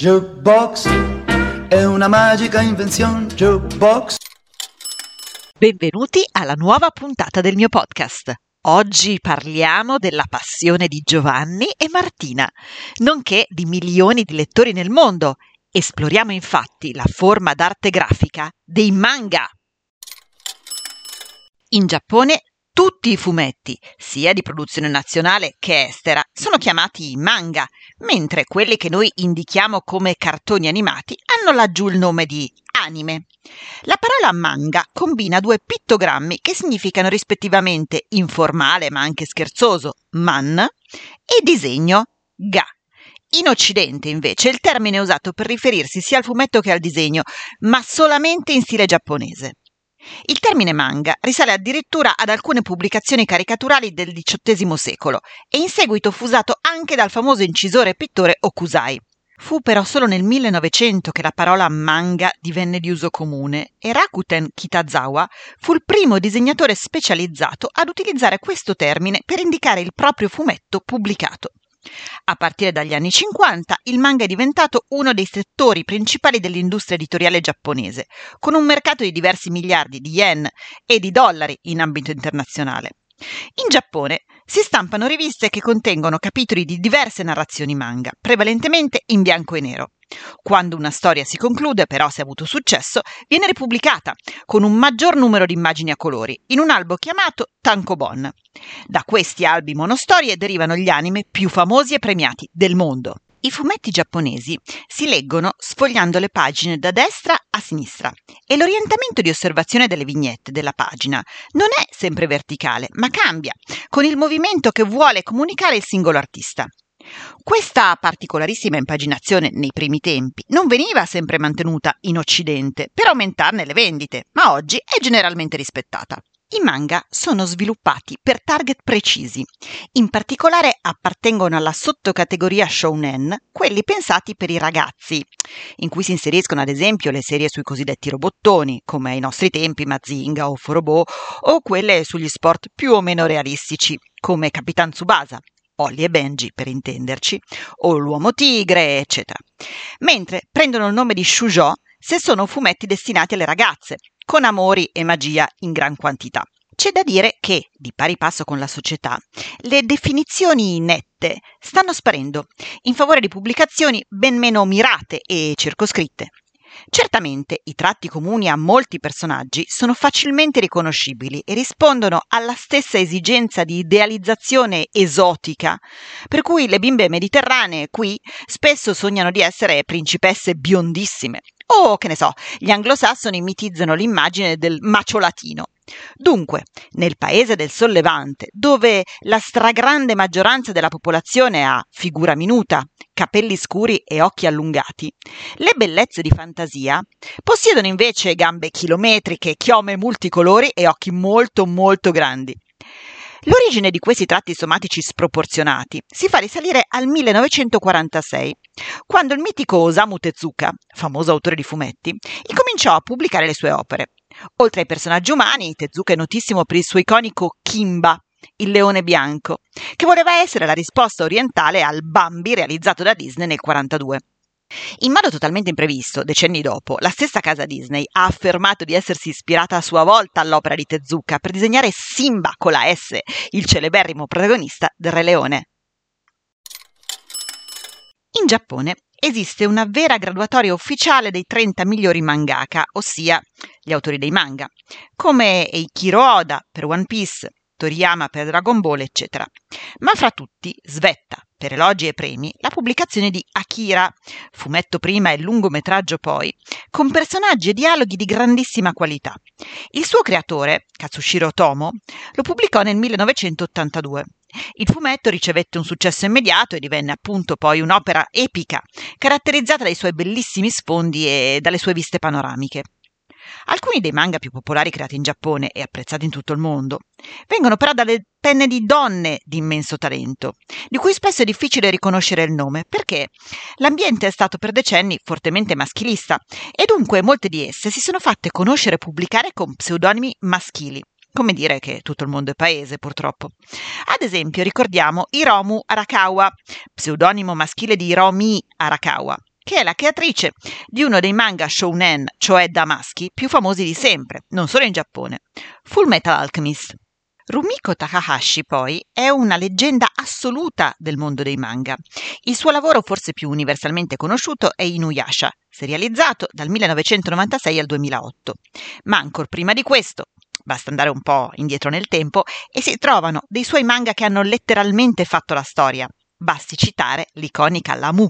Jukebox è una magica invenzione. Jukebox. Benvenuti alla nuova puntata del mio podcast. Oggi parliamo della passione di Giovanni e Martina, nonché di milioni di lettori nel mondo. Esploriamo infatti la forma d'arte grafica dei manga. In Giappone tutti i fumetti, sia di produzione nazionale che estera, sono chiamati manga, mentre quelli che noi indichiamo come cartoni animati hanno laggiù il nome di anime. La parola manga combina due pittogrammi che significano rispettivamente informale ma anche scherzoso, man, e disegno, ga. In Occidente, invece, il termine è usato per riferirsi sia al fumetto che al disegno, ma solamente in stile giapponese. Il termine manga risale addirittura ad alcune pubblicazioni caricaturali del XVIII secolo e in seguito fu usato anche dal famoso incisore e pittore Okusai. Fu però solo nel 1900 che la parola manga divenne di uso comune e Rakuten Kitazawa fu il primo disegnatore specializzato ad utilizzare questo termine per indicare il proprio fumetto pubblicato. A partire dagli anni 50 il manga è diventato uno dei settori principali dell'industria editoriale giapponese, con un mercato di diversi miliardi di yen e di dollari in ambito internazionale. In Giappone si stampano riviste che contengono capitoli di diverse narrazioni manga, prevalentemente in bianco e nero. Quando una storia si conclude, però, se ha avuto successo, viene ripubblicata con un maggior numero di immagini a colori in un albo chiamato Tankobon. Da questi albi monostorie derivano gli anime più famosi e premiati del mondo. I fumetti giapponesi si leggono sfogliando le pagine da destra a sinistra e l'orientamento di osservazione delle vignette della pagina non è sempre verticale, ma cambia con il movimento che vuole comunicare il singolo artista. Questa particolarissima impaginazione nei primi tempi non veniva sempre mantenuta in Occidente per aumentarne le vendite, ma oggi è generalmente rispettata. I manga sono sviluppati per target precisi. In particolare appartengono alla sottocategoria shounen, quelli pensati per i ragazzi, in cui si inseriscono ad esempio le serie sui cosiddetti robottoni, come ai nostri tempi Mazinga o Forobo, o quelle sugli sport più o meno realistici, come Capitan Tsubasa, Ollie e Benji per intenderci, o l'uomo tigre, eccetera. Mentre prendono il nome di shoujo se sono fumetti destinati alle ragazze, con amori e magia in gran quantità. C'è da dire che, di pari passo con la società, le definizioni nette stanno sparendo in favore di pubblicazioni ben meno mirate e circoscritte. Certamente i tratti comuni a molti personaggi sono facilmente riconoscibili e rispondono alla stessa esigenza di idealizzazione esotica, per cui le bimbe mediterranee qui spesso sognano di essere principesse biondissime, o, che ne so, gli anglosassoni mitizzano l'immagine del macio latino. Dunque, nel paese del sollevante, dove la stragrande maggioranza della popolazione ha figura minuta, capelli scuri e occhi allungati, le bellezze di fantasia possiedono invece gambe chilometriche, chiome multicolori e occhi molto molto grandi. L'origine di questi tratti somatici sproporzionati si fa risalire al 1946, quando il mitico Osamu Tezuka, famoso autore di fumetti, incominciò a pubblicare le sue opere. Oltre ai personaggi umani, Tezuka è notissimo per il suo iconico Kimba, il leone bianco, che voleva essere la risposta orientale al Bambi realizzato da Disney nel 1942. In modo totalmente imprevisto, decenni dopo, la stessa casa Disney ha affermato di essersi ispirata a sua volta all'opera di Tezuka per disegnare Simba con la S, il celeberrimo protagonista del Re Leone. In Giappone esiste una vera graduatoria ufficiale dei 30 migliori mangaka, ossia gli autori dei manga, come Eiichiro Oda per One Piece, Toriyama per Dragon Ball, eccetera. Ma fra tutti svetta, per elogi e premi, la pubblicazione di Akira, fumetto prima e lungometraggio poi, con personaggi e dialoghi di grandissima qualità. Il suo creatore, Katsushiro Tomo, lo pubblicò nel 1982. Il fumetto ricevette un successo immediato e divenne appunto poi un'opera epica, caratterizzata dai suoi bellissimi sfondi e dalle sue viste panoramiche. Alcuni dei manga più popolari creati in Giappone e apprezzati in tutto il mondo vengono però dalle penne di donne di immenso talento, di cui spesso è difficile riconoscere il nome, perché l'ambiente è stato per decenni fortemente maschilista e dunque molte di esse si sono fatte conoscere e pubblicare con pseudonimi maschili. Come dire che tutto il mondo è paese, purtroppo. Ad esempio, ricordiamo Hiromu Arakawa, pseudonimo maschile di Hiromi Arakawa, che è la creatrice di uno dei manga shounen, cioè da maschi, più famosi di sempre, non solo in Giappone, Full Metal Alchemist. Rumiko Takahashi, poi, è una leggenda assoluta del mondo dei manga. Il suo lavoro forse più universalmente conosciuto è Inuyasha, serializzato dal 1996 al 2008. Ma ancora prima di questo, basta andare un po' indietro nel tempo, e si trovano dei suoi manga che hanno letteralmente fatto la storia. Basti citare l'iconica Lamu.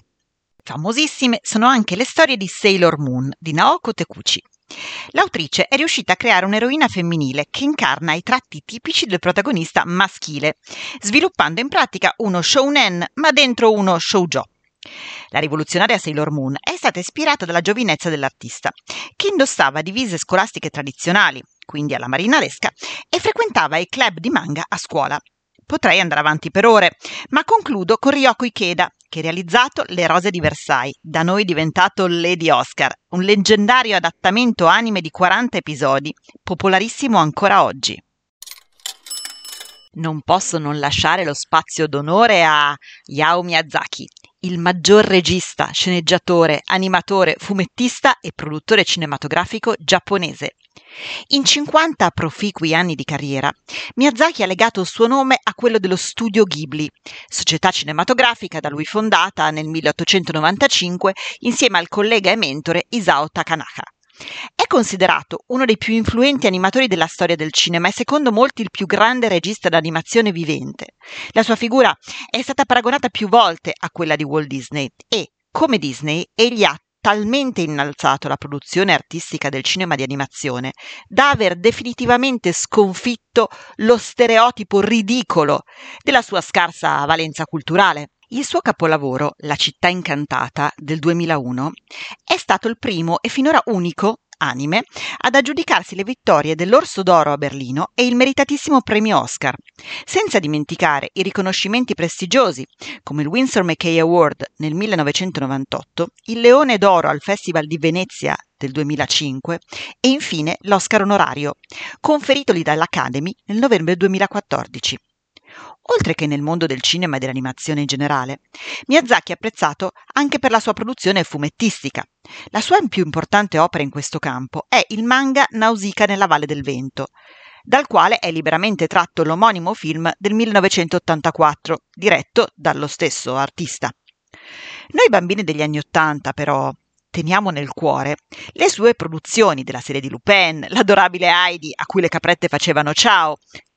Famosissime sono anche le storie di Sailor Moon di Naoko Tekuchi. L'autrice è riuscita a creare un'eroina femminile che incarna i tratti tipici del protagonista maschile, sviluppando in pratica uno shounen ma dentro uno shoujo. La rivoluzionaria Sailor Moon è stata ispirata dalla giovinezza dell'artista, che indossava divise scolastiche tradizionali, quindi alla marinaresca, e frequentava i club di manga a scuola. Potrei andare avanti per ore, ma concludo con Ryoko Ikeda, che ha realizzato Le rose di Versailles, da noi diventato Lady Oscar, un leggendario adattamento anime di 40 episodi, popolarissimo ancora oggi. Non posso non lasciare lo spazio d'onore a Yao Miyazaki, il maggior regista, sceneggiatore, animatore, fumettista e produttore cinematografico giapponese. In 50 proficui anni di carriera, Miyazaki ha legato il suo nome a quello dello studio Ghibli, società cinematografica da lui fondata nel 1895 insieme al collega e mentore Isao Takanaka. È considerato uno dei più influenti animatori della storia del cinema e secondo molti il più grande regista d'animazione vivente. La sua figura è stata paragonata più volte a quella di Walt Disney e, come Disney, egli ha talmente innalzato la produzione artistica del cinema di animazione da aver definitivamente sconfitto lo stereotipo ridicolo della sua scarsa valenza culturale. Il suo capolavoro, La città incantata del 2001, è stato il primo e finora unico anime ad aggiudicarsi le vittorie dell'Orso d'Oro a Berlino e il meritatissimo premio Oscar, senza dimenticare i riconoscimenti prestigiosi come il Winsor McKay Award nel 1998, il Leone d'Oro al Festival di Venezia del 2005 e infine l'Oscar onorario, conferitoli dall'Academy nel novembre 2014 oltre che nel mondo del cinema e dell'animazione in generale. Miyazaki è apprezzato anche per la sua produzione fumettistica. La sua più importante opera in questo campo è il manga Nausicaa nella Valle del Vento, dal quale è liberamente tratto l'omonimo film del 1984, diretto dallo stesso artista. Noi bambini degli anni Ottanta, però, teniamo nel cuore le sue produzioni della serie di Lupin, l'adorabile Heidi a cui le caprette facevano ciao,